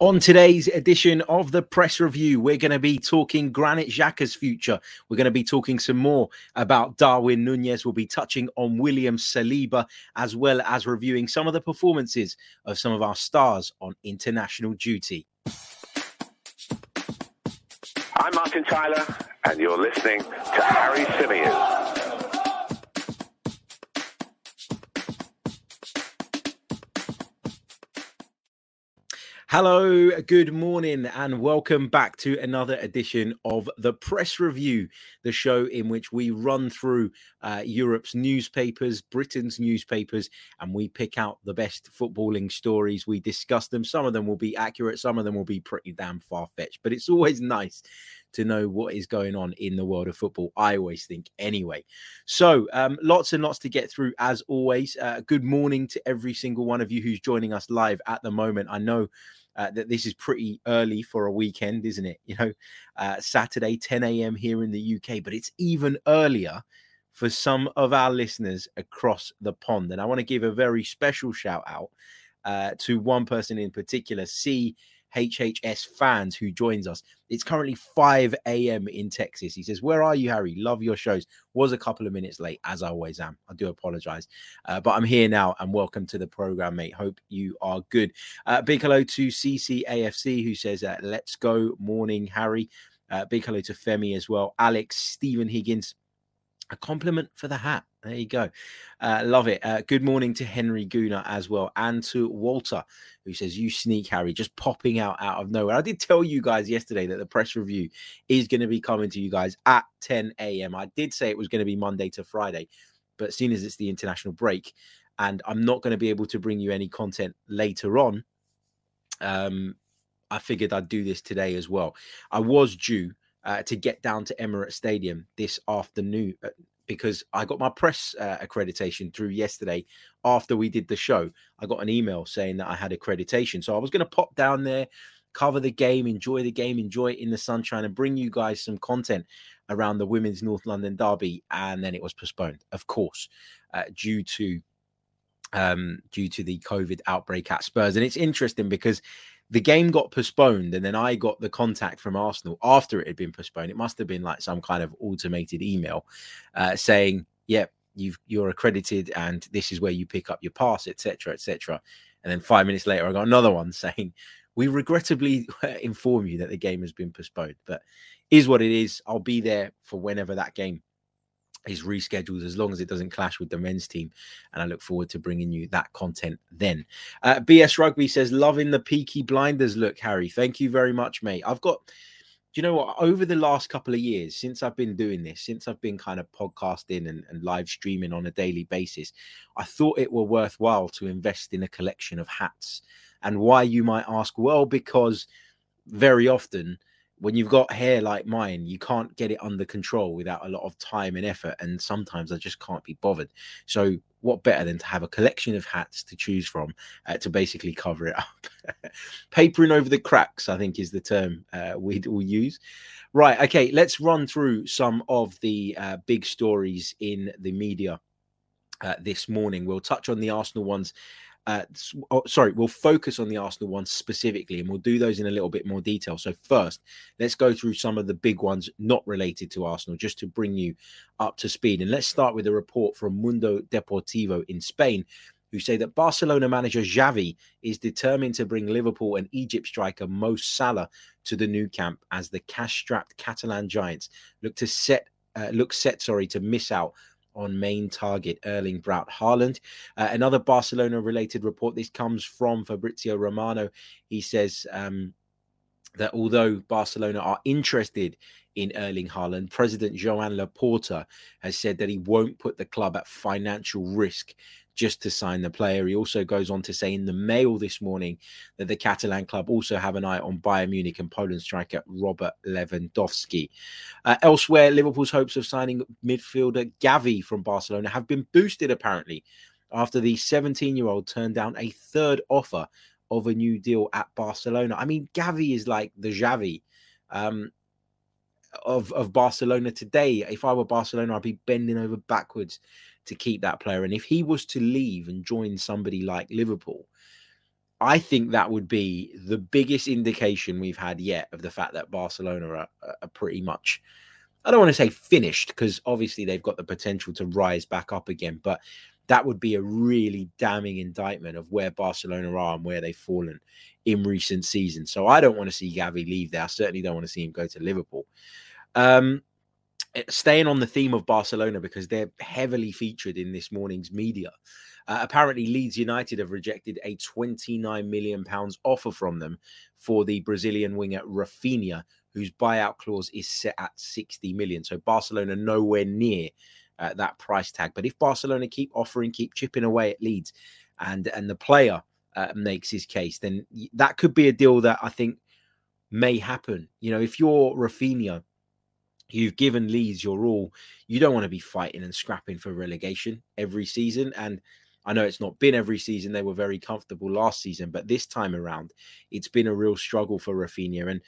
On today's edition of the press review, we're going to be talking Granit Xhaka's future. We're going to be talking some more about Darwin Nunez. We'll be touching on William Saliba, as well as reviewing some of the performances of some of our stars on international duty. I'm Martin Tyler, and you're listening to Harry Symeou. Hello, good morning, and welcome back to another edition of the Press Review, the show in which we run through uh, Europe's newspapers, Britain's newspapers, and we pick out the best footballing stories. We discuss them. Some of them will be accurate, some of them will be pretty damn far fetched, but it's always nice to know what is going on in the world of football. I always think, anyway. So, um, lots and lots to get through as always. Uh, good morning to every single one of you who's joining us live at the moment. I know uh, that this is pretty early for a weekend, isn't it? You know, uh, Saturday, 10 a.m. here in the UK, but it's even earlier for some of our listeners across the pond. And I want to give a very special shout out uh, to one person in particular, C. HHS fans who joins us. It's currently 5 a.m. in Texas. He says, Where are you, Harry? Love your shows. Was a couple of minutes late, as I always am. I do apologize. Uh, but I'm here now and welcome to the program, mate. Hope you are good. Uh, big hello to CCAFC who says, uh, Let's go. Morning, Harry. Uh, big hello to Femi as well. Alex, Stephen Higgins, a compliment for the hat. There you go. Uh, love it. Uh, good morning to Henry Guna as well, and to Walter, who says, You sneak, Harry, just popping out out of nowhere. I did tell you guys yesterday that the press review is going to be coming to you guys at 10 a.m. I did say it was going to be Monday to Friday, but seeing as it's the international break, and I'm not going to be able to bring you any content later on, um, I figured I'd do this today as well. I was due uh, to get down to Emirates Stadium this afternoon, uh, because I got my press uh, accreditation through yesterday after we did the show. I got an email saying that I had accreditation. So I was going to pop down there, cover the game, enjoy the game, enjoy it in the sunshine, and bring you guys some content around the women's North London derby. And then it was postponed, of course, uh, due to um, due to the COVID outbreak at Spurs. And it's interesting because the game got postponed and then I got the contact from Arsenal after it had been postponed. It must have been like some kind of automated email uh, saying, "Yep, yeah, you've you're accredited and this is where you pick up your pass, etc., etc." And then five minutes later, I got another one saying, "We regrettably inform you that the game has been postponed, but is what it is. I'll be there for whenever that game is rescheduled as long as it doesn't clash with the men's team. And I look forward to bringing you that content then. Uh, BS Rugby says, loving the Peaky Blinders look, Harry. Thank you very much, mate. I've got, do you know what? Over the last couple of years, since I've been doing this, since I've been kind of podcasting and, and live streaming on a daily basis, I thought it were worthwhile to invest in a collection of hats. And why you might ask? Well, because very often, when you've got hair like mine, you can't get it under control without a lot of time and effort. And sometimes I just can't be bothered. So, what better than to have a collection of hats to choose from uh, to basically cover it up? Papering over the cracks, I think, is the term uh, we'd all use. Right. Okay. Let's run through some of the uh, big stories in the media uh, this morning. We'll touch on the Arsenal ones uh, oh, sorry, we'll focus on the Arsenal ones specifically, and we'll do those in a little bit more detail. So first, let's go through some of the big ones not related to Arsenal, just to bring you up to speed. And let's start with a report from Mundo Deportivo in Spain, who say that Barcelona manager Xavi is determined to bring Liverpool and Egypt striker Mo Salah to the Nou Camp as the cash-strapped Catalan giants look to set uh, look set sorry to miss out on main target Erling Braut Haaland. Uh, another Barcelona related report. This comes from Fabrizio Romano. He says um, that although Barcelona are interested in Erling Haaland, President Joan Laporta has said that he won't put the club at financial risk just to sign the player. He also goes on to say in the mail this morning that the Catalan club also have an eye on Bayern Munich and Poland striker Robert Lewandowski. Uh, elsewhere, Liverpool's hopes of signing midfielder Gavi from Barcelona have been boosted apparently after the 17 year old turned down a third offer of a new deal at Barcelona. I mean, Gavi is like the Xavi. Um, of of Barcelona today. If I were Barcelona, I'd be bending over backwards to keep that player. And if he was to leave and join somebody like Liverpool, I think that would be the biggest indication we've had yet of the fact that Barcelona are, are pretty much, I don't want to say finished, because obviously they've got the potential to rise back up again, but that would be a really damning indictment of where Barcelona are and where they've fallen in recent seasons. So I don't want to see Gavi leave there. I certainly don't want to see him go to Liverpool. Um, staying on the theme of Barcelona because they're heavily featured in this morning's media. Uh, apparently, Leeds United have rejected a 29 million pounds offer from them for the Brazilian winger Rafinha, whose buyout clause is set at 60 million. So Barcelona nowhere near uh, that price tag. But if Barcelona keep offering, keep chipping away at Leeds, and and the player uh, makes his case, then that could be a deal that I think may happen. You know, if you're Rafinha you've given Leeds your all. You don't want to be fighting and scrapping for relegation every season. And I know it's not been every season. They were very comfortable last season, but this time around, it's been a real struggle for Rafinha. And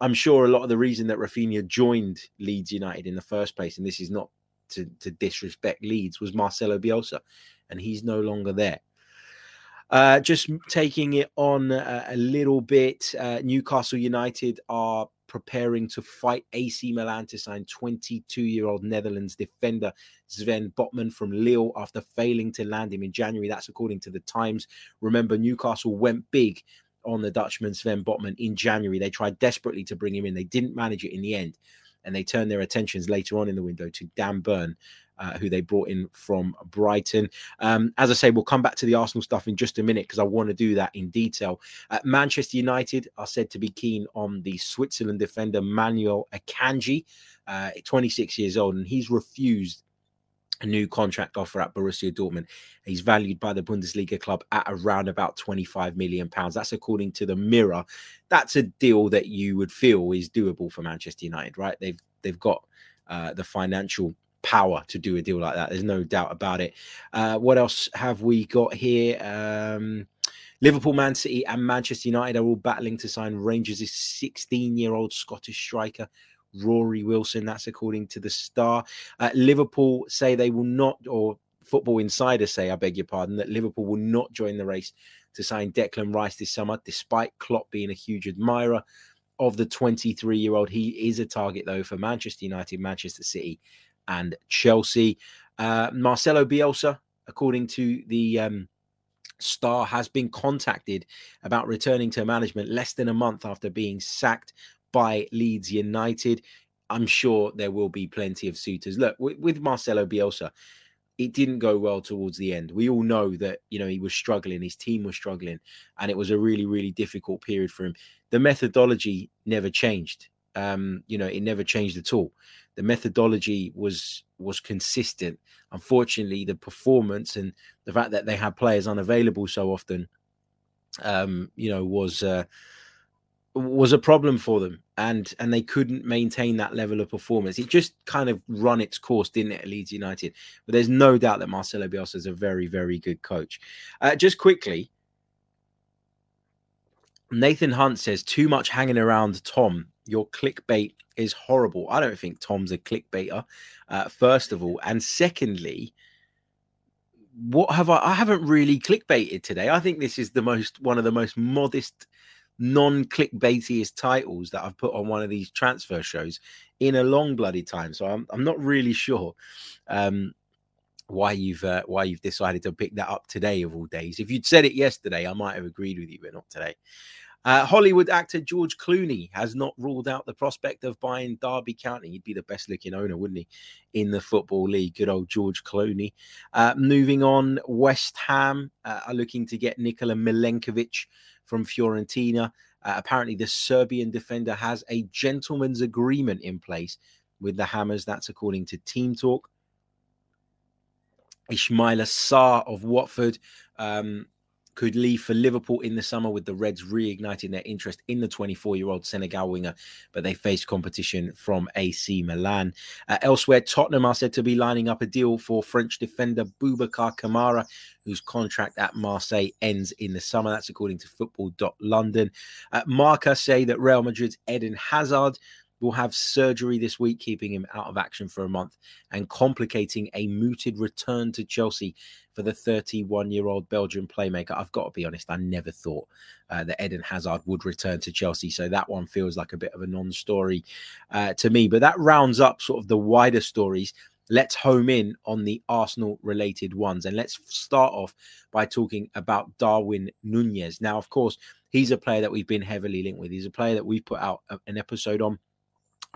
I'm sure a lot of the reason that Rafinha joined Leeds United in the first place, and this is not to, to disrespect Leeds, was Marcelo Bielsa, and he's no longer there. Uh, just taking it on a, a little bit, uh, Newcastle United are preparing to fight AC Milan to sign 22 year old Netherlands defender Sven Botman from Lille after failing to land him in January. That's according to the Times. Remember, Newcastle went big on the Dutchman Sven Botman in January. They tried desperately to bring him in, they didn't manage it in the end. And they turned their attentions later on in the window to Dan Burn, uh, who they brought in from Brighton. Um, as I say, we'll come back to the Arsenal stuff in just a minute because I want to do that in detail. Uh, Manchester United are said to be keen on the Switzerland defender Manuel Akanji, uh, 26 years old, and he's refused a new contract offer at Borussia Dortmund. He's valued by the Bundesliga club at around about 25 million pounds. That's according to the Mirror. That's a deal that you would feel is doable for Manchester United, right? They've they've got uh, the financial power to do a deal like that. There's no doubt about it. Uh, what else have we got here? Um, Liverpool, Man City, and Manchester United are all battling to sign Rangers' 16 year old Scottish striker. Rory Wilson, that's according to the Star. Uh, Liverpool say they will not, or Football Insider say, I beg your pardon, that Liverpool will not join the race to sign Declan Rice this summer, despite Klopp being a huge admirer of the 23 year old. He is a target, though, for Manchester United, Manchester City, and Chelsea. Uh, Marcelo Bielsa, according to the um, Star, has been contacted about returning to management less than a month after being sacked by Leeds United. I'm sure there will be plenty of suitors. Look, with, with Marcelo Bielsa, it didn't go well towards the end. We all know that, you know, he was struggling, his team was struggling, and it was a really, really difficult period for him. The methodology never changed. Um, you know, it never changed at all the methodology was was consistent. Unfortunately, the performance and the fact that they had players unavailable so often, um, you know, was uh, was a problem for them, and and they couldn't maintain that level of performance. It just kind of run its course, didn't it, at Leeds United? But there's no doubt that Marcelo Bielsa is a very, very good coach. Uh, just quickly, Nathan Hunt says too much hanging around Tom. Your clickbait is horrible. I don't think Tom's a clickbaiter, uh, first of all. And secondly, what have I? I haven't really clickbaited today. I think this is the most one of the most modest, non-clickbaitiest titles that I've put on one of these transfer shows in a long bloody time. So I'm I'm not really sure um, why you've uh, why you've decided to pick that up today of all days. If you'd said it yesterday, I might have agreed with you, but not today. Uh, Hollywood actor George Clooney has not ruled out the prospect of buying Derby County. He'd be the best looking owner, wouldn't he, in the Football League? Good old George Clooney. Uh, moving on, West Ham uh, are looking to get Nikola Milenkovic from Fiorentina. Uh, apparently, the Serbian defender has a gentleman's agreement in place with the Hammers. That's according to Team Talk. Ismaila Sarr of Watford um, could leave for Liverpool in the summer with the Reds reigniting their interest in the 24 year old Senegal winger, but they face competition from AC Milan. Uh, elsewhere, Tottenham are said to be lining up a deal for French defender Boubacar Kamara, whose contract at Marseille ends in the summer. That's according to football.london. Uh, Marca say that Real Madrid's Eden Hazard will have surgery this week, keeping him out of action for a month and complicating a mooted return to Chelsea for the 31 year old Belgian playmaker. I've got to be honest, I never thought uh, that Eden Hazard would return to Chelsea. So that one feels like a bit of a non story uh, to me. But that rounds up sort of the wider stories let's home in on the Arsenal related ones. And let's start off by talking about Darwin Nunez. Now, of course, he's a player that we've been heavily linked with. He's a player that we've put out an episode on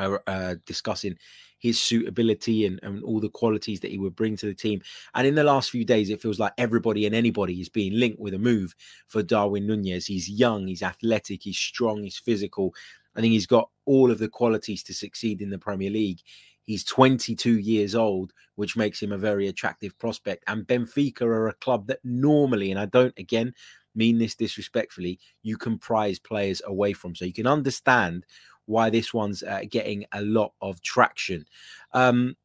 uh, discussing his suitability and, and all the qualities that he would bring to the team. And in the last few days, it feels like everybody and anybody is being linked with a move for Darwin Nunez. He's young, he's athletic, he's strong, he's physical. I think he's got all of the qualities to succeed in the Premier League. He's 22 years old, which makes him a very attractive prospect. And Benfica are a club that normally, and I don't again mean this disrespectfully, you can prize players away from. So you can understand why this one's uh, getting a lot of traction. Um,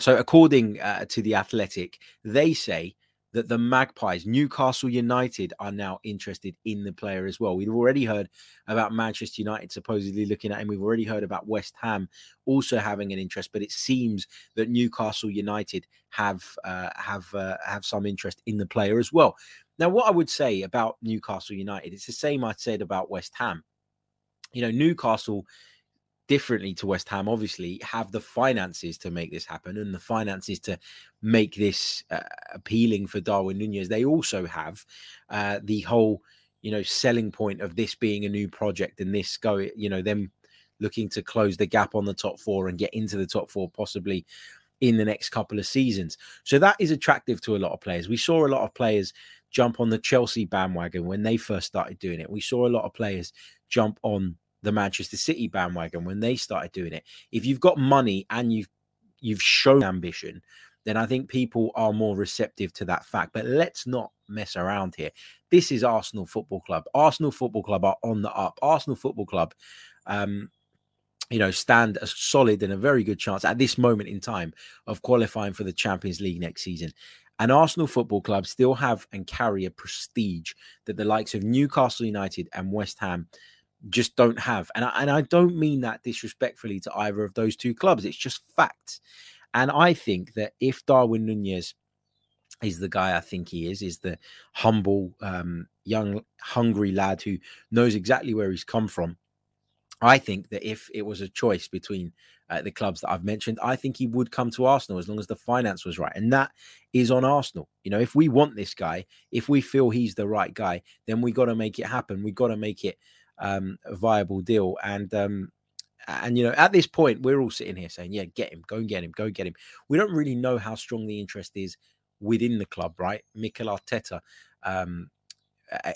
so, according uh, to the Athletic, they say that the Magpies, Newcastle United, are now interested in the player as well. We've already heard about Manchester United supposedly looking at him. We've already heard about West Ham also having an interest, but it seems that Newcastle United have uh, have uh, have some interest in the player as well. Now, what I would say about Newcastle United, it's the same I said about West Ham you know, Newcastle differently to West Ham, obviously, have the finances to make this happen and the finances to make this uh, appealing for Darwin Nunez. They also have uh, the whole, you know, selling point of this being a new project and this go, you know, them looking to close the gap on the top four and get into the top four possibly in the next couple of seasons. So that is attractive to a lot of players. We saw a lot of players jump on the Chelsea bandwagon when they first started doing it. We saw a lot of players jump on the Manchester City bandwagon when they started doing it. If you've got money and you've you've shown ambition, then I think people are more receptive to that fact. But let's not mess around here. This is Arsenal Football Club. Arsenal Football Club are on the up. Arsenal Football Club, um, you know, stand a solid and a very good chance at this moment in time of qualifying for the Champions League next season. And Arsenal Football Club still have and carry a prestige that the likes of Newcastle United and West Ham just don't have. And I, and I don't mean that disrespectfully to either of those two clubs. It's just facts. And I think that if Darwin Nunez is the guy I think he is, is the humble, um, young, hungry lad who knows exactly where he's come from. I think that if it was a choice between uh, the clubs that I've mentioned, I think he would come to Arsenal as long as the finance was right. And that is on Arsenal. You know, if we want this guy, if we feel he's the right guy, then we got to make it happen. We got to make it um, a viable deal. And um, and you know, at this point, we're all sitting here saying, "Yeah, get him, go and get him, go get him." We don't really know how strong the interest is within the club, right? Mikel Arteta, um,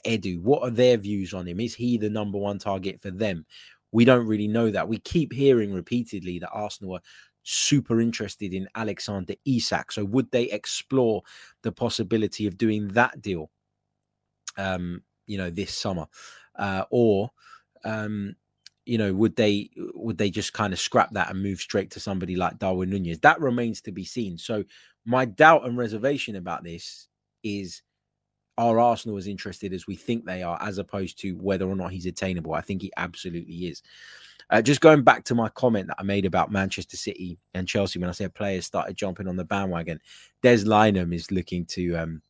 Edu, what are their views on him? Is he the number one target for them? We don't really know that. We keep hearing repeatedly that Arsenal are super interested in Alexander Isak. So would they explore the possibility of doing that deal? Um, you know, this summer uh, or um, you know, would they would they just kind of scrap that and move straight to somebody like Darwin Nunez? That remains to be seen. So my doubt and reservation about this is are Arsenal as interested as we think they are, as opposed to whether or not he's attainable? I think he absolutely is. Uh, just going back to my comment that I made about Manchester City and Chelsea when I said players started jumping on the bandwagon, Des Lynam is looking to um,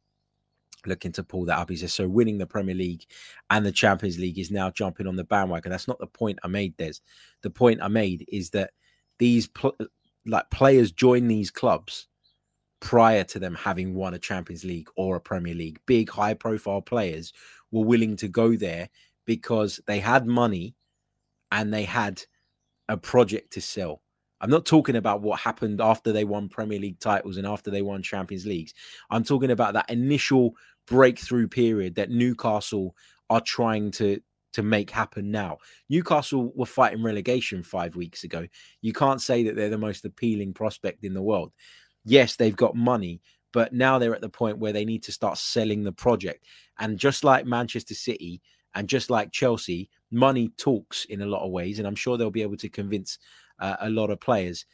looking to pull that up. He says, so winning the Premier League and the Champions League is now jumping on the bandwagon. That's not the point I made, Des. The point I made is that these pl- like players join these clubs prior to them having won a Champions League or a Premier League. Big high profile players were willing to go there because they had money and they had a project to sell. I'm not talking about what happened after they won Premier League titles and after they won Champions Leagues. I'm talking about that initial breakthrough period that Newcastle are trying to to make happen now. Newcastle were fighting relegation 5 weeks ago. You can't say that they're the most appealing prospect in the world. Yes, they've got money, but now they're at the point where they need to start selling the project. And just like Manchester City and just like Chelsea, money talks in a lot of ways and I'm sure they'll be able to convince uh, a lot of players,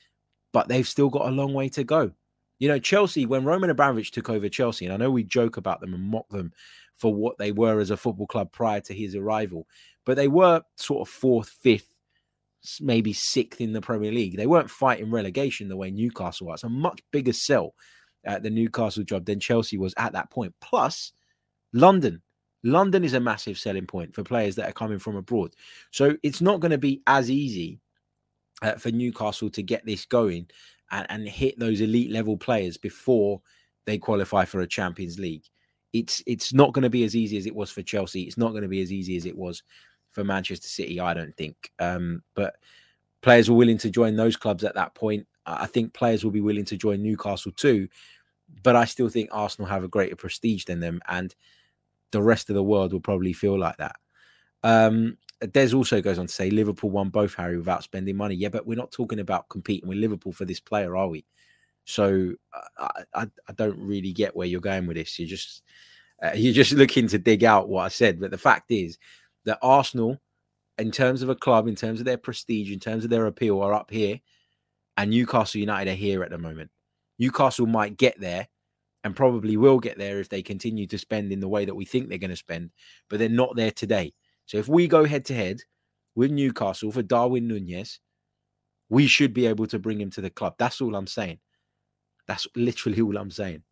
but they've still got a long way to go. You know, Chelsea, when Roman Abramovich took over Chelsea, and I know we joke about them and mock them for what they were as a football club prior to his arrival, but they were sort of fourth, fifth, maybe sixth in the Premier League. They weren't fighting relegation the way Newcastle was. A much bigger sell at the Newcastle job than Chelsea was at that point. Plus, London. London is a massive selling point for players that are coming from abroad. So it's not going to be as easy uh, for Newcastle to get this going and, and hit those elite level players before they qualify for a Champions League. It's it's not going to be as easy as it was for Chelsea. It's not going to be as easy as it was for Manchester City. I don't think. Um, but players were willing to join those clubs at that point. I think players will be willing to join Newcastle too. But I still think Arsenal have a greater prestige than them, and the rest of the world will probably feel like that. Um, Des also goes on to say Liverpool won both Harry without spending money. Yeah, but we're not talking about competing with Liverpool for this player, are we? So I, I, I don't really get where you're going with this. You're just uh, you're just looking to dig out what I said. But the fact is that Arsenal, in terms of a club, in terms of their prestige, in terms of their appeal, are up here, and Newcastle United are here at the moment. Newcastle might get there, and probably will get there if they continue to spend in the way that we think they're going to spend, but they're not there today. So if we go head to head with Newcastle for Darwin Nunez, we should be able to bring him to the club. That's all I'm saying. That's literally all I'm saying.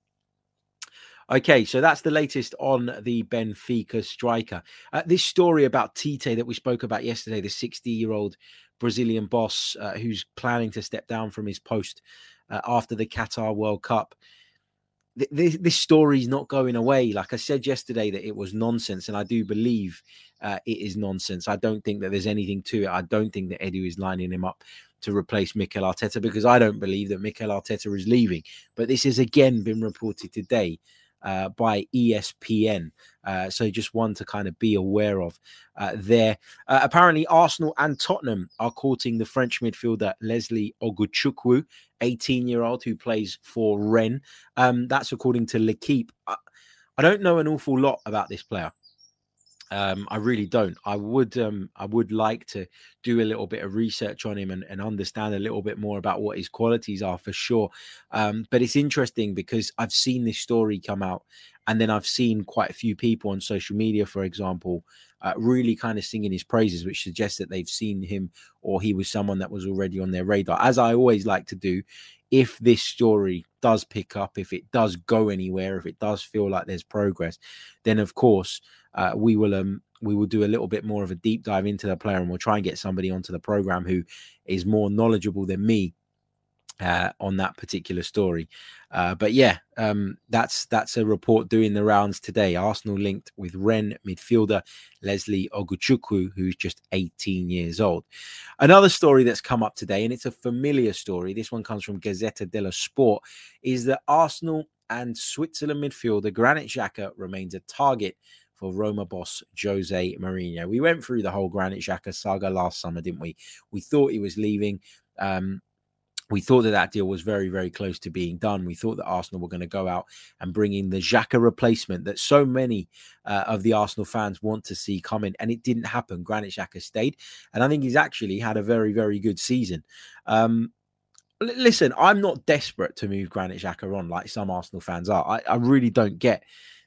Okay, so that's the latest on the Benfica striker. Uh, this story about Tite that we spoke about yesterday, the 60 year old Brazilian boss uh, who's planning to step down from his post uh, after the Qatar World Cup this, this story is not going away. Like I said yesterday, that it was nonsense, and I do believe uh, it is nonsense. I don't think that there's anything to it. I don't think that Edu is lining him up to replace Mikel Arteta because I don't believe that Mikel Arteta is leaving. But this has again been reported today uh, by ESPN. Uh, so just one to kind of be aware of uh, there. Uh, apparently, Arsenal and Tottenham are courting the French midfielder Lesley Ugochukwu, 18 year old who plays for Rennes. Um, that's according to L'Equipe. I, I don't know an awful lot about this player. Um, I really don't. I would um, I would like to do a little bit of research on him and, and understand a little bit more about what his qualities are for sure. Um, but it's interesting because I've seen this story come out, and then I've seen quite a few people on social media, for example, uh, really kind of singing his praises, which suggests that they've seen him or he was someone that was already on their radar. As I always like to do, if this story does pick up, if it does go anywhere, if it does feel like there's progress, then of course uh, we will um we will do a little bit more of a deep dive into the player and we'll try and get somebody onto the program who is more knowledgeable than me uh, on that particular story. Uh, but yeah, um, that's that's a report doing the rounds today. Arsenal linked with Rennes midfielder Lesley Ugochukwu, who's just 18 years old. Another story that's come up today, and it's a familiar story. This one comes from Gazzetta dello Sport, is that Arsenal and Switzerland midfielder Granit Xhaka remains a target for Roma boss Jose Mourinho. We went through the whole Granit Xhaka saga last summer, didn't we? We thought he was leaving. Um, we thought that that deal was very, very close to being done. We thought that Arsenal were going to go out and bring in the Xhaka replacement that so many uh, of the Arsenal fans want to see coming, and it didn't happen. Granit Xhaka stayed, and I think he's actually had a very, very good season. Um, l- listen, I'm not desperate to move Granit Xhaka on like some Arsenal fans are. I, I really don't get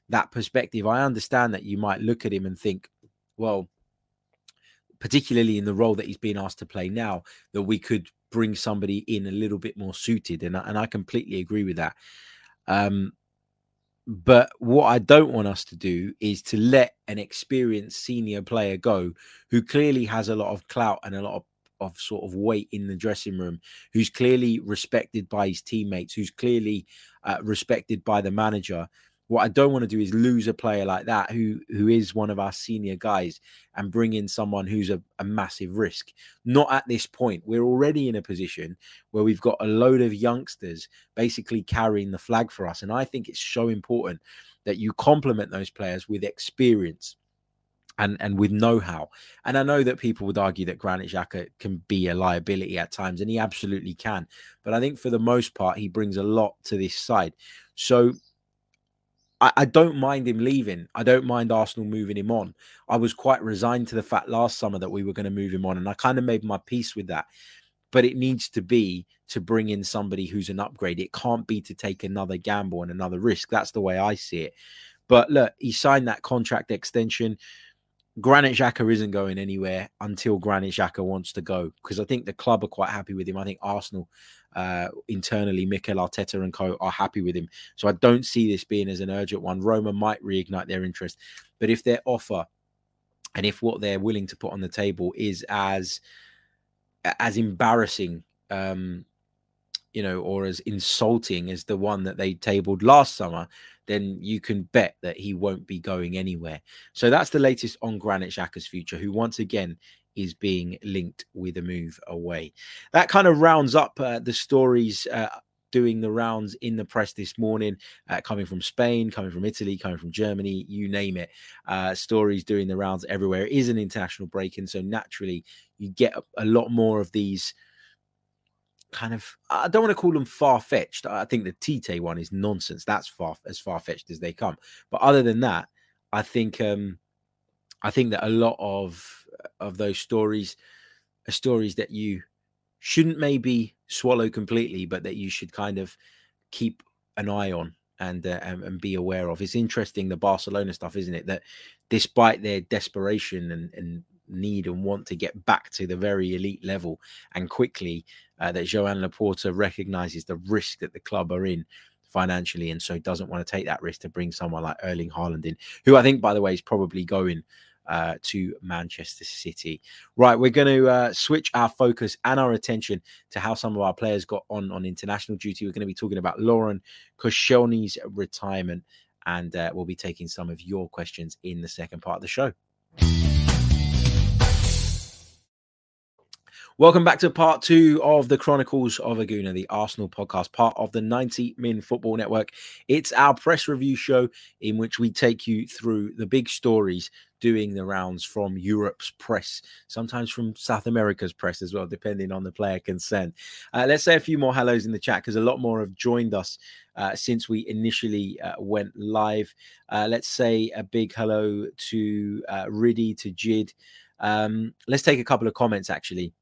that perspective. I understand that you might look at him and think, well, particularly in the role that he's being asked to play now, that we could bring somebody in a little bit more suited. And, and I completely agree with that. Um, but what I don't want us to do is to let an experienced senior player go who clearly has a lot of clout and a lot of, of sort of weight in the dressing room, who's clearly respected by his teammates, who's clearly uh, respected by the manager, what I don't want to do is lose a player like that who who is one of our senior guys and bring in someone who's a, a, massive risk. Not at this point. We're already in a position where we've got a load of youngsters basically carrying the flag for us. And I think it's so important that you complement those players with experience and and with know-how. And I know that people would argue that Granit Xhaka can be a liability at times, and he absolutely can. But I think for the most part, he brings a lot to this side. So I, I, don't mind him leaving. I don't mind Arsenal moving him on. I was quite resigned to the fact last summer that we were going to move him on, and I kind of made my peace with that. But it needs to be to bring in somebody who's an upgrade. It can't be to take another gamble and another risk. That's the way I see it. But look, he signed that contract extension. Granit Xhaka isn't going anywhere until Granit Xhaka wants to go because I think the club are quite happy with him. I think Arsenal uh, internally, Mikel Arteta and co are happy with him. So I don't see this being as an urgent one. Roma might reignite their interest, but if their offer and if what they're willing to put on the table is as as embarrassing um you know or as insulting as the one that they tabled last summer then you can bet that he won't be going anywhere so that's the latest on granit Xhaka's future who once again is being linked with a move away that kind of rounds up uh, the stories uh, doing the rounds in the press this morning, uh, coming from Spain, coming from Italy, coming from Germany, you name it. Uh, stories doing the rounds everywhere. It is an international break, and so naturally you get a, a lot more of these kind of I don't want to call them far fetched. I think the Tite one is nonsense. That's far as far fetched as they come. But other than that, I think um I think that a lot of of those stories are stories that you shouldn't maybe swallow completely, but that you should kind of keep an eye on and, uh, and, and be aware of. It's interesting the Barcelona stuff, isn't it? That despite their desperation and, and need and want to get back to the very elite level and quickly, uh, that Joan Laporta recognizes the risk that the club are in financially and so doesn't want to take that risk to bring someone like Erling Haaland in, who I think, by the way, is probably going uh, to Manchester City. Right, we're going to uh, switch our focus and our attention to how some of our players got on on international duty. We're going to be talking about Laurent Koscielny's retirement, and uh, we'll be taking some of your questions in the second part of the show. Welcome back to part two of the Chronicles of a Gooner, the Arsenal podcast, part of the 90 Min Football Network. It's our press review show in which we take you through the big stories doing the rounds from Europe's press, sometimes from South America's press as well, depending on the player consent. Uh, let's say a few more hellos in the chat because a lot more have joined us uh, since we initially uh, went live. Uh, let's say a big hello to uh, Riddy, to Jid. Um, let's take a couple of comments actually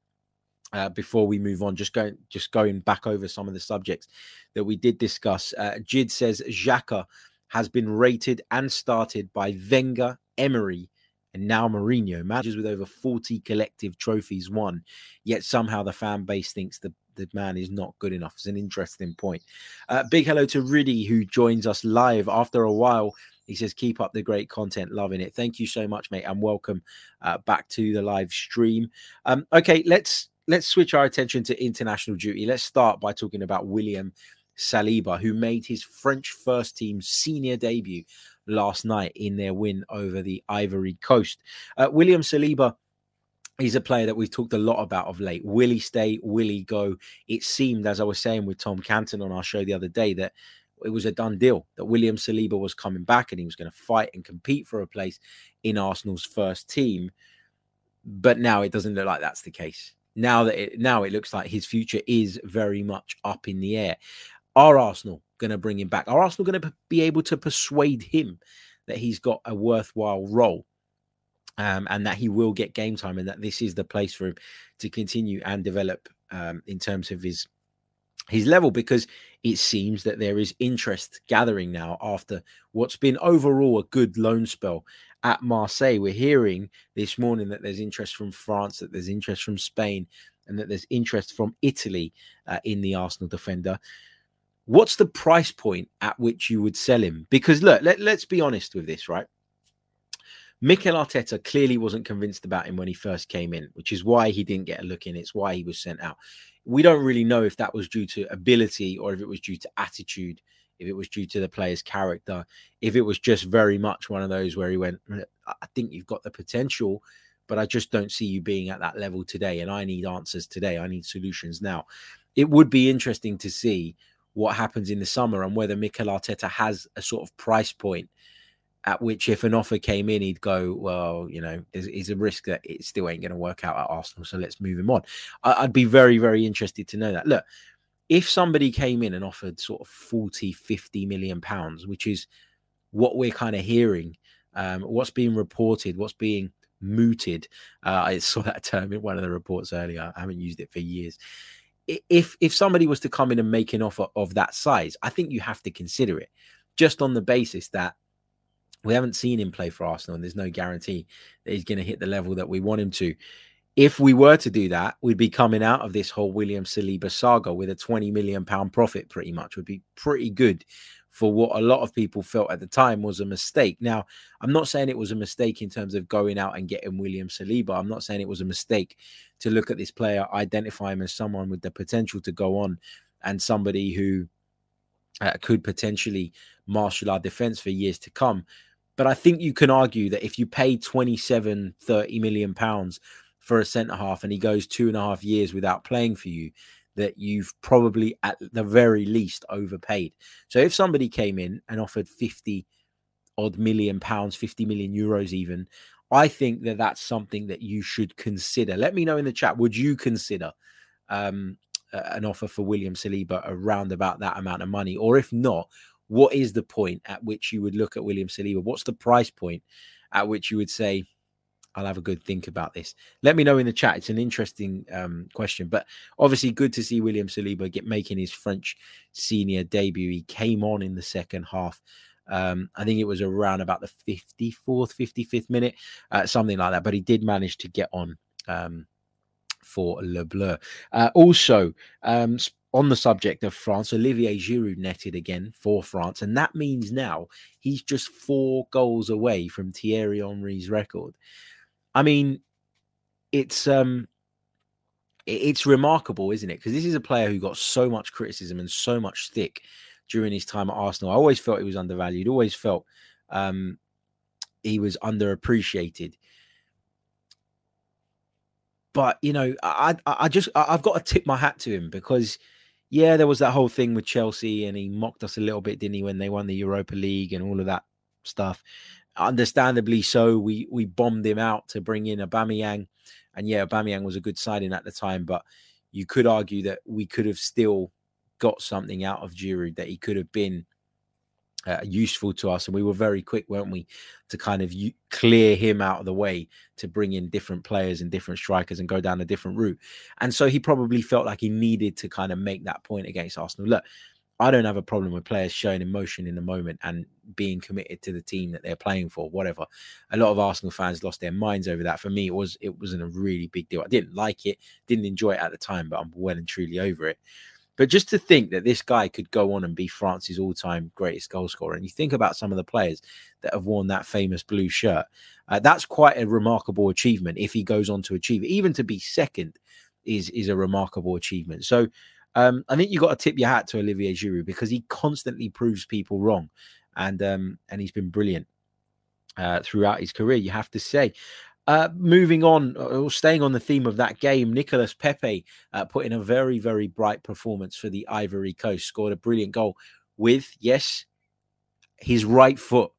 uh, before we move on, just going just going back over some of the subjects that we did discuss. Uh, Jid says Xhaka has been rated and started by Wenger, Emery, and now Mourinho, managers with over 40 collective trophies won. Yet somehow the fan base thinks the, the man is not good enough. It's an interesting point. Uh, big hello to Riddy, who joins us live after a while. He says, Keep up the great content, loving it. Thank you so much, mate, and welcome uh, back to the live stream. Um, okay, let's let's switch our attention to international duty. Let's start by talking about William Saliba, who made his French first team senior debut last night in their win over the Ivory Coast. Uh, William Saliba He's a player that we've talked a lot about of late. Will he stay? Will he go? It seemed, as I was saying with Tom Canton on our show the other day, that it was a done deal that William Saliba was coming back and he was going to fight and compete for a place in Arsenal's first team. But now it doesn't look like that's the case now that it now it looks like his future is very much up in the air. Are Arsenal going to bring him back? Are Arsenal going to be able to persuade him that he's got a worthwhile role um, and that he will get game time and that this is the place for him to continue and develop um, in terms of his his level because it seems that there is interest gathering now after what's been overall a good loan spell at Marseille. We're hearing this morning that there's interest from France, that there's interest from Spain, and that there's interest from Italy uh, in the Arsenal defender. What's the price point at which you would sell him? Because look, let, let's be honest with this, right? Mikel Arteta clearly wasn't convinced about him when he first came in, which is why he didn't get a look in. It's why he was sent out we don't really know if that was due to ability or if it was due to attitude, if it was due to the player's character, if it was just very much one of those where he went, I think you've got the potential, but I just don't see you being at that level today. And I need answers today. I need solutions now. It would be interesting to see what happens in the summer and whether Mikel Arteta has a sort of price point at which if an offer came in, he'd go, well, you know, there's, there's a risk that it still ain't going to work out at Arsenal. So let's move him on. I, would be very, very interested to know that. Look, if somebody came in and offered sort of 40, 50 million pounds, which is what we're kind of hearing, um, what's being reported, what's being mooted. Uh, I saw that term in one of the reports earlier. I haven't used it for years. If if somebody was to come in and make an offer of that size, I think you have to consider it just on the basis that we haven't seen him play for Arsenal, and there's no guarantee that he's going to hit the level that we want him to. If we were to do that, we'd be coming out of this whole William Saliba saga with a 20 million pound profit, pretty much. Would be pretty good for what a lot of people felt at the time was a mistake. Now, I'm not saying it was a mistake in terms of going out and getting William Saliba. I'm not saying it was a mistake to look at this player, identify him as someone with the potential to go on and somebody who uh, could potentially marshal our defense for years to come. But I think you can argue that if you pay 27, 30 million pounds for a centre half and he goes two and a half years without playing for you, that you've probably at the very least overpaid. So if somebody came in and offered 50 odd million pounds, 50 million euros even, I think that that's something that you should consider. Let me know in the chat. Would you consider um, an offer for William Saliba around about that amount of money? Or if not, what is the point at which you would look at William Saliba? What's the price point at which you would say, I'll have a good think about this. Let me know in the chat. It's an interesting um, question, but obviously good to see William Saliba get making his French senior debut. He came on in the second half. Um, I think it was around about the 54th, 55th minute, uh, something like that. But he did manage to get on um, for Le Bleu. Uh, also, um, on the subject of France, Olivier Giroud netted again for France, and that means now he's just four goals away from Thierry Henry's record. I mean, it's um it's remarkable, isn't it? Because this is a player who got so much criticism and so much stick during his time at Arsenal. I always felt he was undervalued. Always felt um, he was underappreciated. But you know, I I just I've got to tip my hat to him because yeah, there was that whole thing with Chelsea, and he mocked us a little bit, didn't he, when they won the Europa League and all of that stuff understandably so, we we bombed him out to bring in Aubameyang, and yeah, Aubameyang was a good signing at the time, but you could argue that we could have still got something out of Giroud that he could have been uh, useful to us, and we were very quick, weren't we, to kind of u- clear him out of the way to bring in different players and different strikers and go down a different route. And so he probably felt like he needed to kind of make that point against Arsenal. Look, I don't have a problem with players showing emotion in the moment and being committed to the team that they're playing for, whatever. A lot of Arsenal fans lost their minds over that. For me, it was it wasn't a really big deal. I didn't like it, didn't enjoy it at the time, but I'm well and truly over it. But just to think that this guy could go on and be France's all-time greatest goal scorer, and you think about some of the players that have worn that famous blue shirt, uh, that's quite a remarkable achievement. If he goes on to achieve it, even to be second, is is a remarkable achievement. So um, I think you've got to tip your hat to Olivier Giroud because he constantly proves people wrong, and um, and he's been brilliant uh, throughout his career. You have to say. Uh, moving on, or staying on the theme of that game, Nicolas Pepe uh, put in a very, very bright performance for the Ivory Coast. Scored a brilliant goal with, yes, his right foot.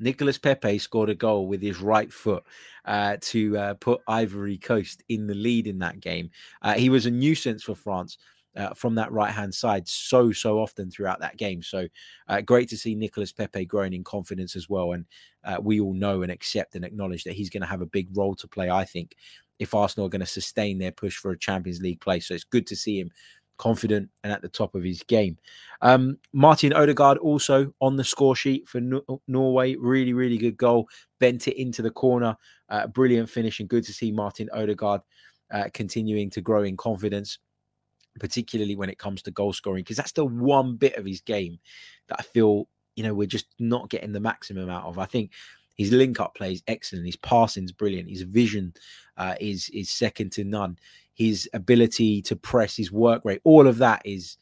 Nicolas Pepe scored a goal with his right foot uh, to uh, put Ivory Coast in the lead in that game. Uh, he was a nuisance for France uh, from that right hand side so so often throughout that game. So uh, great to see Nicolas Pepe growing in confidence as well, and uh, we all know and accept and acknowledge that he's going to have a big role to play. I think if Arsenal are going to sustain their push for a Champions League place, so it's good to see him confident and at the top of his game. Um, Martin Odegaard also on the score sheet for no- Norway. Really, really good goal. Bent it into the corner. Uh, brilliant finish and good to see Martin Odegaard uh, continuing to grow in confidence particularly when it comes to goal scoring, because that's the one bit of his game that I feel, you know, we're just not getting the maximum out of. I think his link up play is excellent. His passing's brilliant. His vision uh, is is second to none. His ability to press, his work rate, all of that is,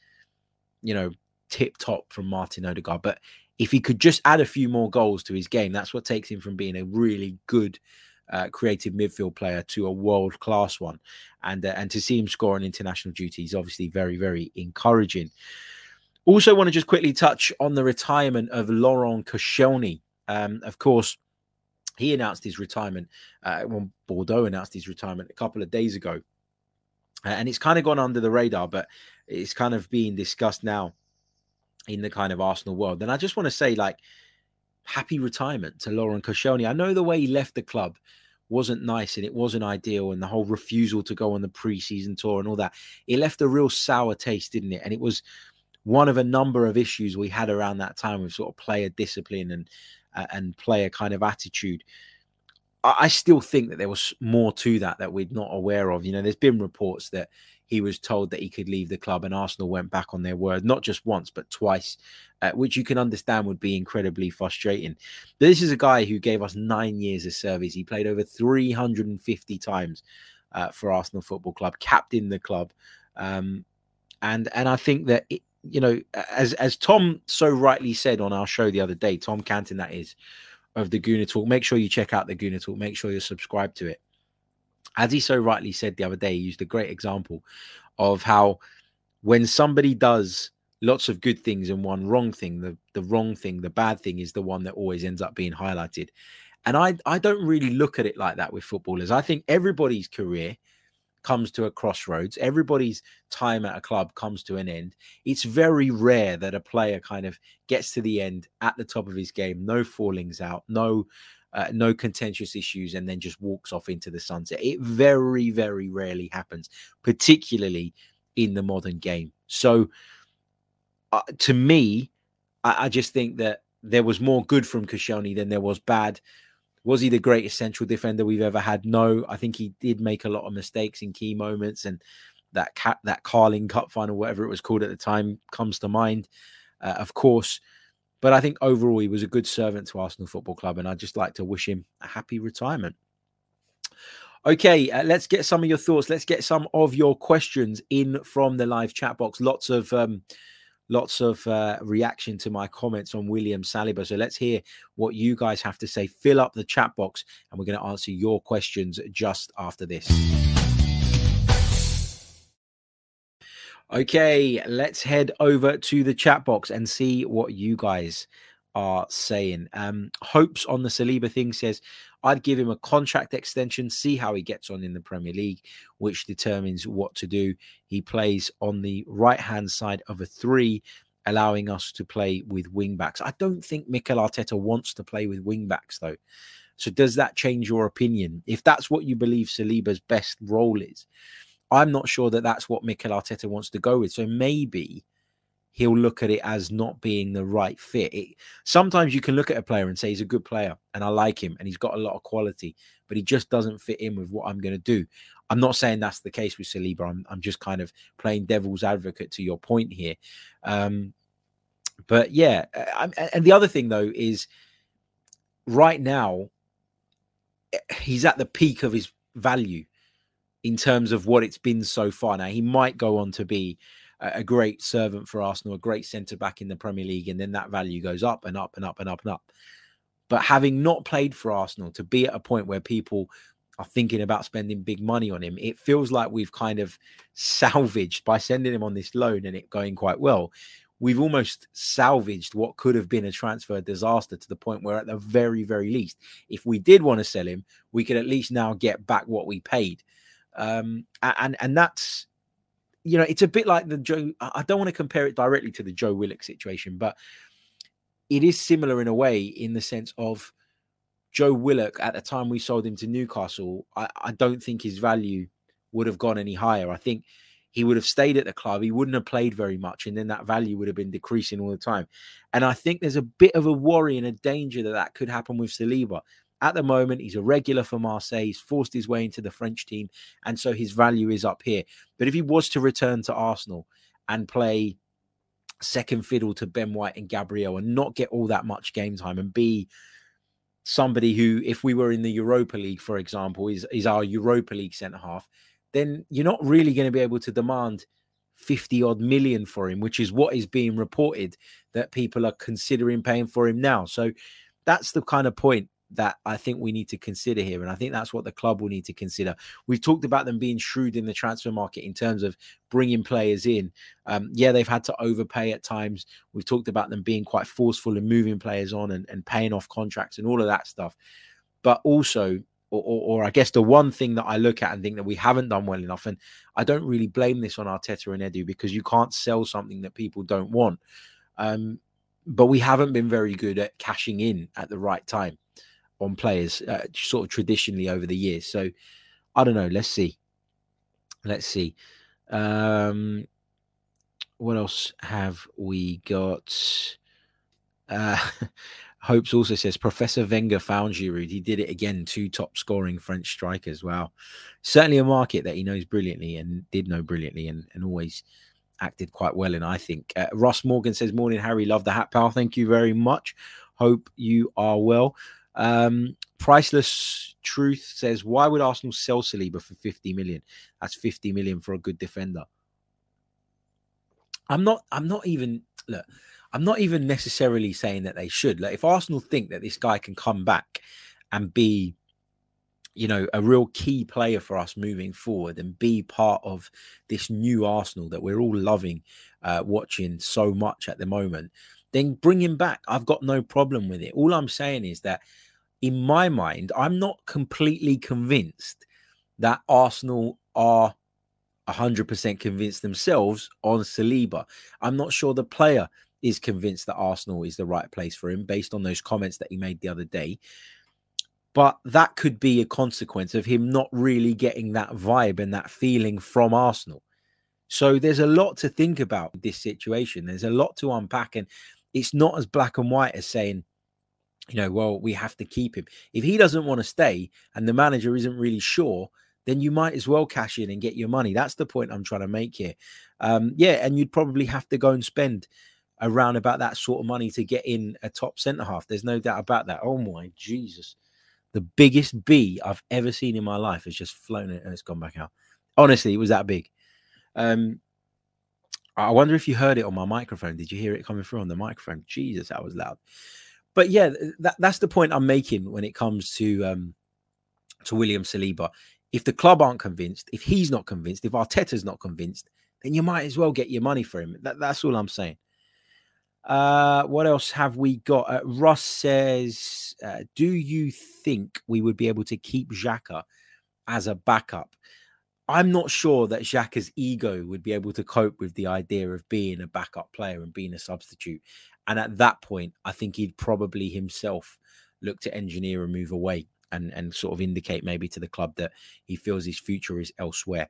you know, tip top from Martin Odegaard. But if he could just add a few more goals to his game, that's what takes him from being a really good uh, creative midfield player to a world class one, and uh, and to see him score on international duty is obviously very very encouraging. Also, want to just quickly touch on the retirement of Laurent Koscielny. Um, of course, he announced his retirement. Uh, when Bordeaux announced his retirement a couple of days ago, uh, and it's kind of gone under the radar, but it's kind of being discussed now in the kind of Arsenal world. And I just want to say, like, happy retirement to Laurent Koscielny. I know the way he left the club wasn't nice and it wasn't ideal, and the whole refusal to go on the preseason tour and all that. It left a real sour taste, didn't it? And it was one of a number of issues we had around that time with sort of player discipline and uh, and player kind of attitude. I, I still think that there was more to that that we're not aware of. You know, there's been reports that he was told that he could leave the club, and Arsenal went back on their word, not just once, but twice, uh, which you can understand would be incredibly frustrating. This is a guy who gave us nine years of service. He played over 350 times uh, for Arsenal Football Club, captained the club. Um, and and I think that it, you know, as as Tom so rightly said on our show the other day, Tom Canton, that is of the Gooner Talk. Make sure you check out the Gooner Talk. Make sure you're subscribed to it as he so rightly said the other day, he used a great example of how when somebody does lots of good things and one wrong thing, the, the wrong thing, the bad thing is the one that always ends up being highlighted. And I, I don't really look at it like that with footballers. I think everybody's career comes to a crossroads. Everybody's time at a club comes to an end. It's very rare that a player kind of gets to the end at the top of his game, no fallings out, no uh, no contentious issues, and then just walks off into the sunset. It very, very rarely happens, particularly in the modern game. So, uh, to me, I, I, just think that there was more good from Koscielny than there was bad. Was he the greatest central defender we've ever had? No, I think he did make a lot of mistakes in key moments, and that cat, that Carling Cup final, whatever it was called at the time, comes to mind. Uh, of course, but I think overall he was a good servant to Arsenal Football Club, and I'd just like to wish him a happy retirement. Okay, uh, let's get some of your thoughts. Let's get some of your questions in from the live chat box. Lots of um, lots of uh, reaction to my comments on William Saliba. So let's hear what you guys have to say. Fill up the chat box, and we're going to answer your questions just after this. Okay, let's head over to the chat box and see what you guys are saying. Um, Hopes on the Saliba thing says, I'd give him a contract extension, see how he gets on in the Premier League, which determines what to do. He plays on the right hand side of a three, allowing us to play with wing backs. I don't think Mikel Arteta wants to play with wing backs, though. So, does that change your opinion? If that's what you believe Saliba's best role is, I'm not sure that that's what Mikel Arteta wants to go with. So maybe he'll look at it as not being the right fit. It, sometimes you can look at a player and say he's a good player and I like him and he's got a lot of quality, but he just doesn't fit in with what I'm going to do. I'm not saying that's the case with Saliba. I'm, I'm just kind of playing devil's advocate to your point here. Um, but yeah, I, and the other thing though is right now eh, he's at the peak of his value in terms of what it's been so far. Now, he might go on to be a great servant for Arsenal, a great centre back in the Premier League, and then that value goes up and up and up and up and up. But having not played for Arsenal, to be at a point where people are thinking about spending big money on him, it feels like we've kind of salvaged by sending him on this loan and it going quite well. We've almost salvaged what could have been a transfer disaster to the point where, at the very, very least, if we did want to sell him, we could at least now get back what we paid. Um, and and that's you know it's a bit like the Joe. I don't want to compare it directly to the Joe Willock situation, but it is similar in a way in the sense of Joe Willock at the time we sold him to Newcastle. I, I don't think his value would have gone any higher. I think he would have stayed at the club. He wouldn't have played very much, and then that value would have been decreasing all the time. And I think there's a bit of a worry and a danger that that could happen with Saliba. At the moment, he's a regular for Marseille. He's forced his way into the French team, and so his value is up here. But if he was to return to Arsenal and play second fiddle to Ben White and Gabriel and not get all that much game time and be somebody who, if we were in the Europa League, for example, is, is our Europa League centre half, then you're not really going to be able to demand 50 odd million for him, which is what is being reported that people are considering paying for him now. So that's the kind of point that I think we need to consider here. And I think that's what the club will need to consider. We've talked about them being shrewd in the transfer market in terms of bringing players in. Um, yeah, they've had to overpay at times. We've talked about them being quite forceful in moving players on and, and paying off contracts and all of that stuff. But also, or, or, or, I guess the one thing that I look at and think that we haven't done well enough, and I don't really blame this on Arteta and Edu because you can't sell something that people don't want. Um, but we haven't been very good at cashing in at the right time on players, uh, sort of traditionally over the years. So I don't know. Let's see. Let's see. Um, what else have we got? Uh, Hopes also says Professor Wenger found Giroud. He did it again. Two top scoring French strikers. Wow. Certainly a market that he knows brilliantly and did know brilliantly and, and always acted quite well in, I think. Uh, Ross Morgan says, Morning, Harry. Love the hat, pal. Thank you very much. Hope you are well. Um, Priceless Truth says, Why would Arsenal sell Saliba for 50 million? That's 50 million for a good defender. I'm not, I'm not even, look, I'm not even necessarily saying that they should. Like, if Arsenal think that this guy can come back and be, you know, a real key player for us moving forward and be part of this new Arsenal that we're all loving uh, watching so much at the moment, then bring him back. I've got no problem with it. All I'm saying is that in my mind, I'm not completely convinced that Arsenal are 100% convinced themselves on Saliba. I'm not sure the player is convinced that Arsenal is the right place for him based on those comments that he made the other day. But that could be a consequence of him not really getting that vibe and that feeling from Arsenal. So there's a lot to think about this situation. There's a lot to unpack, and it's not as black and white as saying, you know, well, we have to keep him. If he doesn't want to stay and the manager isn't really sure, then you might as well cash in and get your money. That's the point I'm trying to make here. Um, yeah, and you'd probably have to go and spend around about that sort of money to get in a top centre half. There's no doubt about that. Oh my Jesus. The biggest bee I've ever seen in my life has just flown and it's gone back out. Honestly, it was that big. Um, I wonder if you heard it on my microphone. Did you hear it coming through on the microphone? Jesus, that was loud. But yeah, that, that's the point I'm making when it comes to um, to William Saliba. If the club aren't convinced, if he's not convinced, if Arteta's not convinced, then you might as well get your money for him. That, that's all I'm saying. Uh, what else have we got? Uh, Ross says, uh, "Do you think we would be able to keep Xhaka as a backup?" I'm not sure that Xhaka's ego would be able to cope with the idea of being a backup player and being a substitute. And at that point, I think he'd probably himself look to engineer a move away and and sort of indicate maybe to the club that he feels his future is elsewhere.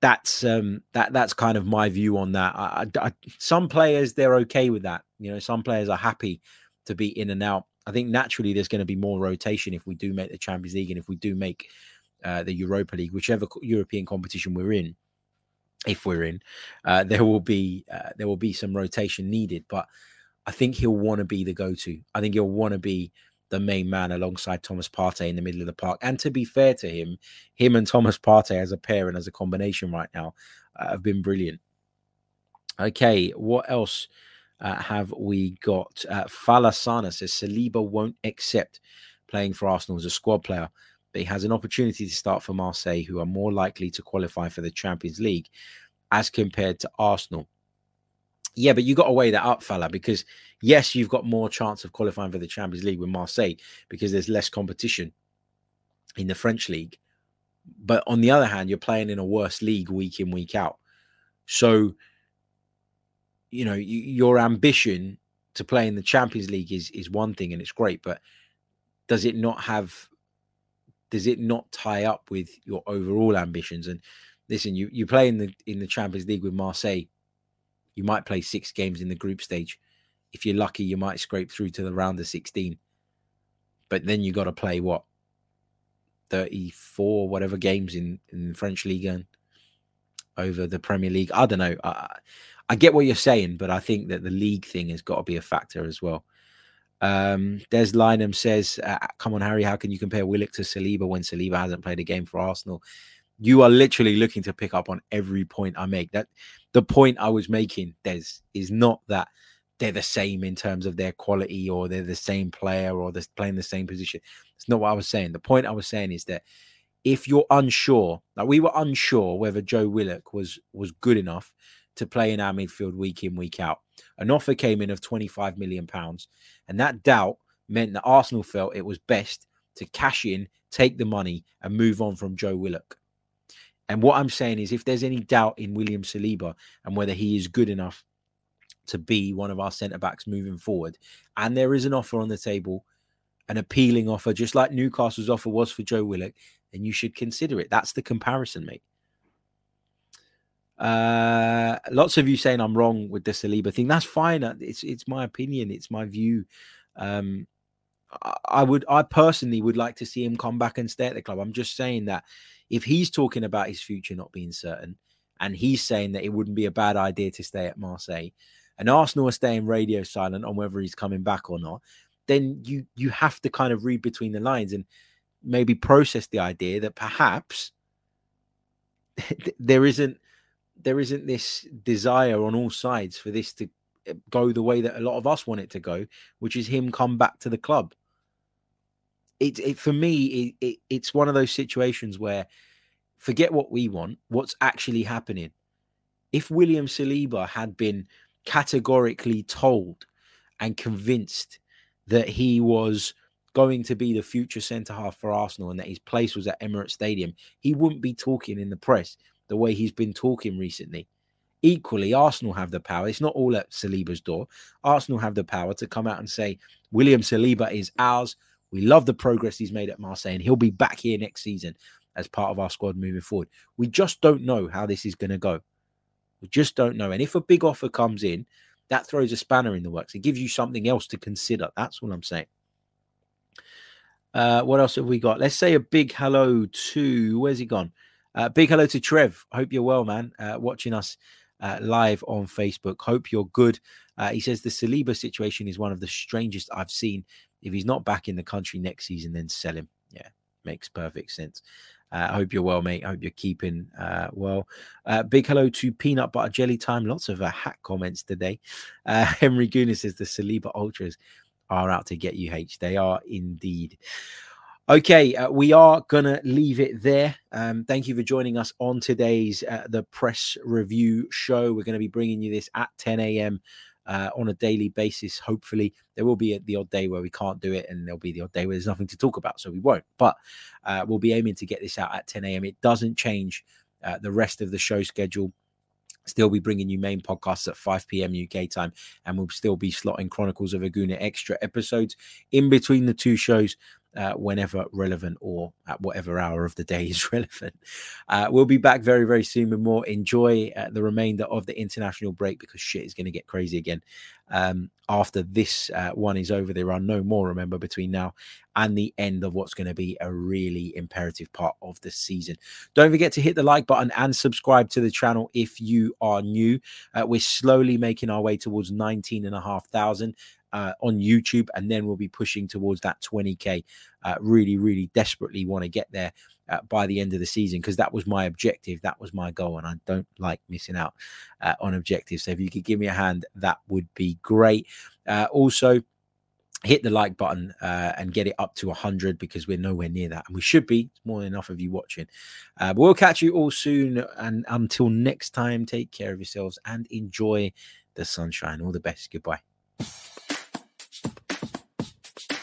That's um that that's kind of my view on that. I, I, I, some players they're okay with that. You know, some players are happy to be in and out. I think naturally there's going to be more rotation if we do make the Champions League and if we do make uh, the Europa League, whichever European competition we're in. If we're in, uh, there will be uh, there will be some rotation needed, but I think he'll want to be the go-to. I think he'll want to be the main man alongside Thomas Partey in the middle of the park. And to be fair to him, him and Thomas Partey as a pair and as a combination right now uh, have been brilliant. Okay, what else uh, have we got? Uh, Falasana says Saliba won't accept playing for Arsenal as a squad player, but he has an opportunity to start for Marseille, who are more likely to qualify for the Champions League as compared to Arsenal. Yeah, but you got to weigh that up, fella, because yes, you've got more chance of qualifying for the Champions League with Marseille because there's less competition in the French league. But on the other hand, you're playing in a worse league week in, week out. So, you know, your ambition to play in the Champions League is is one thing and it's great, but does it not have does it not tie up with your overall ambitions? And listen, you you play in the in the Champions League with Marseille you might play six games in the group stage. If you're lucky, you might scrape through to the round of 16. But then you got to play what? 34, whatever games in, in French League and over the Premier League. I don't know. I, I get what you're saying, but I think that the league thing has got to be a factor as well. Um, Des Lynham says, uh, "Come on, Harry, how can you compare Willock to Saliba when Saliba hasn't played a game for Arsenal? You are literally looking to pick up on every point I make. That the point I was making, Des, is not that they're the same in terms of their quality or they're the same player or they're playing the same position. It's not what I was saying. The point I was saying is that if you're unsure, like we were unsure whether Joe Willock was was good enough to play in our midfield week in, week out. An offer came in of 25 million pounds, and that doubt meant that Arsenal felt it was best to cash in, take the money, and move on from Joe Willock. And what I'm saying is, if there's any doubt in William Saliba and whether he is good enough to be one of our centre backs moving forward, and there is an offer on the table, an appealing offer, just like Newcastle's offer was for Joe Willock, then you should consider it. That's the comparison, mate. Uh, lots of you saying I'm wrong with the Saliba thing. That's fine. It's it's my opinion. It's my view. Um, I would, I personally would like to see him come back and stay at the club. I'm just saying that if he's talking about his future not being certain, and he's saying that it wouldn't be a bad idea to stay at Marseille, and Arsenal are staying radio silent on whether he's coming back or not, then you you have to kind of read between the lines and maybe process the idea that perhaps there isn't there isn't this desire on all sides for this to eh, go the way that a lot of us want it to go, which is him come back to the club. It, it for me, it, it, it's one of those situations where forget what we want, what's actually happening. If William Saliba had been categorically told and convinced that he was going to be the future centre half for Arsenal and that his place was at Emirates Stadium, he wouldn't be talking in the press the way he's been talking recently. Equally, Arsenal have the power. It's not all at Saliba's door. Arsenal have the power to come out and say, William Saliba is ours. We love the progress he's made at Marseille, and he'll be back here next season as part of our squad moving forward. We just don't know how this is going to go. We just don't know. And if a big offer comes in, that throws a spanner in the works. It gives you something else to consider. That's what I'm saying. Uh, what else have we got? Let's say a big hello to where's he gone? Uh, big hello to Trev. Hope you're well, man. Uh, watching us uh, live on Facebook. Hope you're good. Uh, he says the Saliba situation is one of the strangest I've seen. If he's not back in the country next season, then sell him. Yeah, makes perfect sense. Uh, I hope you're well, mate. I hope you're keeping uh, well. Uh, big hello to Peanut Butter Jelly Time. Lots of uh, hat comments today. Uh, Henry Gooner says the Saliba Ultras are out to get you, H. They are indeed. Okay, uh, we are going to leave it there. Um, thank you for joining us on today's uh, the press review show. We're going to be bringing you this at 10 a.m. Uh, on a daily basis. Hopefully, there will be the odd day where we can't do it, and there'll be the odd day where there's nothing to talk about, so we won't. But uh, we'll be aiming to get this out at 10 a.m. It doesn't change uh, the rest of the show schedule still be bringing you main podcasts at 5 p.m. UK time, and we'll still be slotting Chronicles of a Gooner extra episodes in between the two shows uh, whenever relevant or at whatever hour of the day is relevant. Uh, we'll be back very, very soon with more. Enjoy uh, the remainder of the international break because shit is going to get crazy again. Um, after this uh, one is over, there are no more, remember, between now and the end of what's going to be a really imperative part of the season. Don't forget to hit the like button and subscribe to the channel if you are new. Uh, we're slowly making our way towards 19,500 uh, on YouTube, and then we'll be pushing towards that 20k. Uh, really, really desperately want to get there uh, by the end of the season because that was my objective, that was my goal, and I don't like missing out uh, on objectives. So if you could give me a hand, that would be great. Uh, also, hit the like button uh, and get it up to 100 because we're nowhere near that and we should be it's more than enough of you watching uh, but we'll catch you all soon and until next time take care of yourselves and enjoy the sunshine all the best goodbye